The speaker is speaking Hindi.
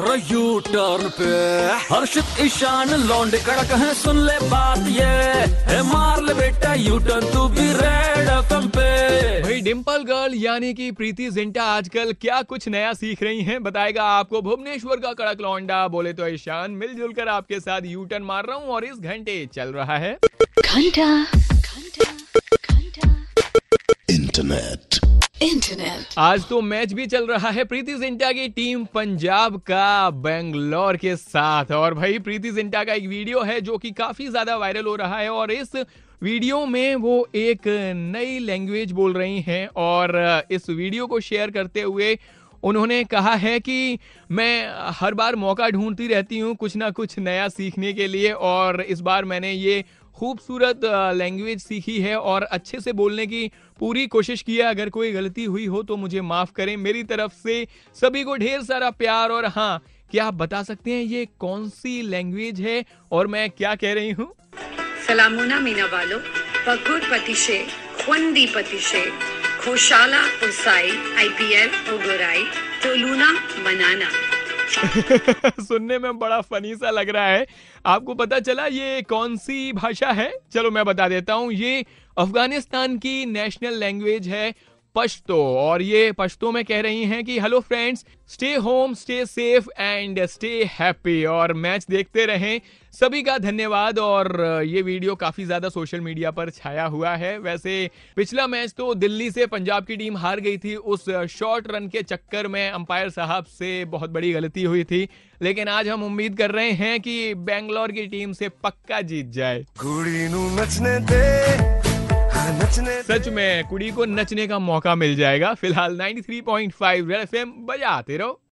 ट्रैक्टर यू टर्न पे। हर्षित ईशान लौंडे कड़क है सुन ले बात ये। है मार ले बेटा यू टर्न तू भी रेड एफएम पे। भाई डिम्पल गर्ल यानी कि प्रीति जिंटा आजकल क्या कुछ नया सीख रही हैं बताएगा आपको भुवनेश्वर का कड़क लौंडा। बोले तो ईशान मिलजुल कर आपके साथ यू टर्न मार रहा हूँ और इस घंटे चल रहा है। घंटा घंटा घंटा। इंटरनेट इंटरनेट आज तो मैच भी चल रहा है प्रीति जिंटा की टीम पंजाब का बेंगलोर के साथ। और भाई, प्रीति जिंटा का एक वीडियो है जो कि काफ़ी ज़्यादा वायरल हो रहा है और इस वीडियो में वो एक नई लैंग्वेज बोल रही हैं और इस वीडियो को शेयर करते हुए उन्होंने कहा है कि मैं हर बार मौका ढूंढती रहती हूँ कुछ ना कुछ नया सीखने के लिए और इस बार मैंने ये खूबसूरत लैंग्वेज सीखी है और अच्छे से बोलने की पूरी कोशिश की है। अगर कोई गलती हुई हो तो मुझे माफ़ करें। मेरी तरफ़ से सभी को ढेर सारा प्यार और हाँ क्या आप बता सकते हैं ये कौन सी लैंग्वेज है और मैं क्या कह रही हूँ? Salamuna Minavalo, Pakur Patishe, Khwandi Patishe, Khoshala Usai, IPL ओगोराई टोलूना बनाना सुनने में बड़ा फनी सा लग रहा है। आपको पता चला ये कौन सी भाषा है? चलो मैं बता देता हूँ। ये अफ़गानिस्तान की नेशनल लैंग्वेज है। पश्तो। और ये पश्तो में कह रही हैं कि, hello friends stay home stay safe and stay happy और मैच देखते रहें। सभी का धन्यवाद। और ये वीडियो काफ़ी ज़्यादा सोशल मीडिया पर छाया हुआ है। वैसे पिछला मैच तो दिल्ली से पंजाब की टीम हार गई थी। उस शॉर्ट रन के चक्कर में अंपायर साहब से बहुत बड़ी गलती हुई थी। लेकिन आज हम उम्मीद कर रहे हैं कि बेंगलोर की टीम से पक्का जीत जाए। कुड़ी नचने दे। सच में, कुड़ी को नचने का मौका मिल जाएगा। फ़िलहाल 93.5 थ्री रेड फाइव बजाते रहो।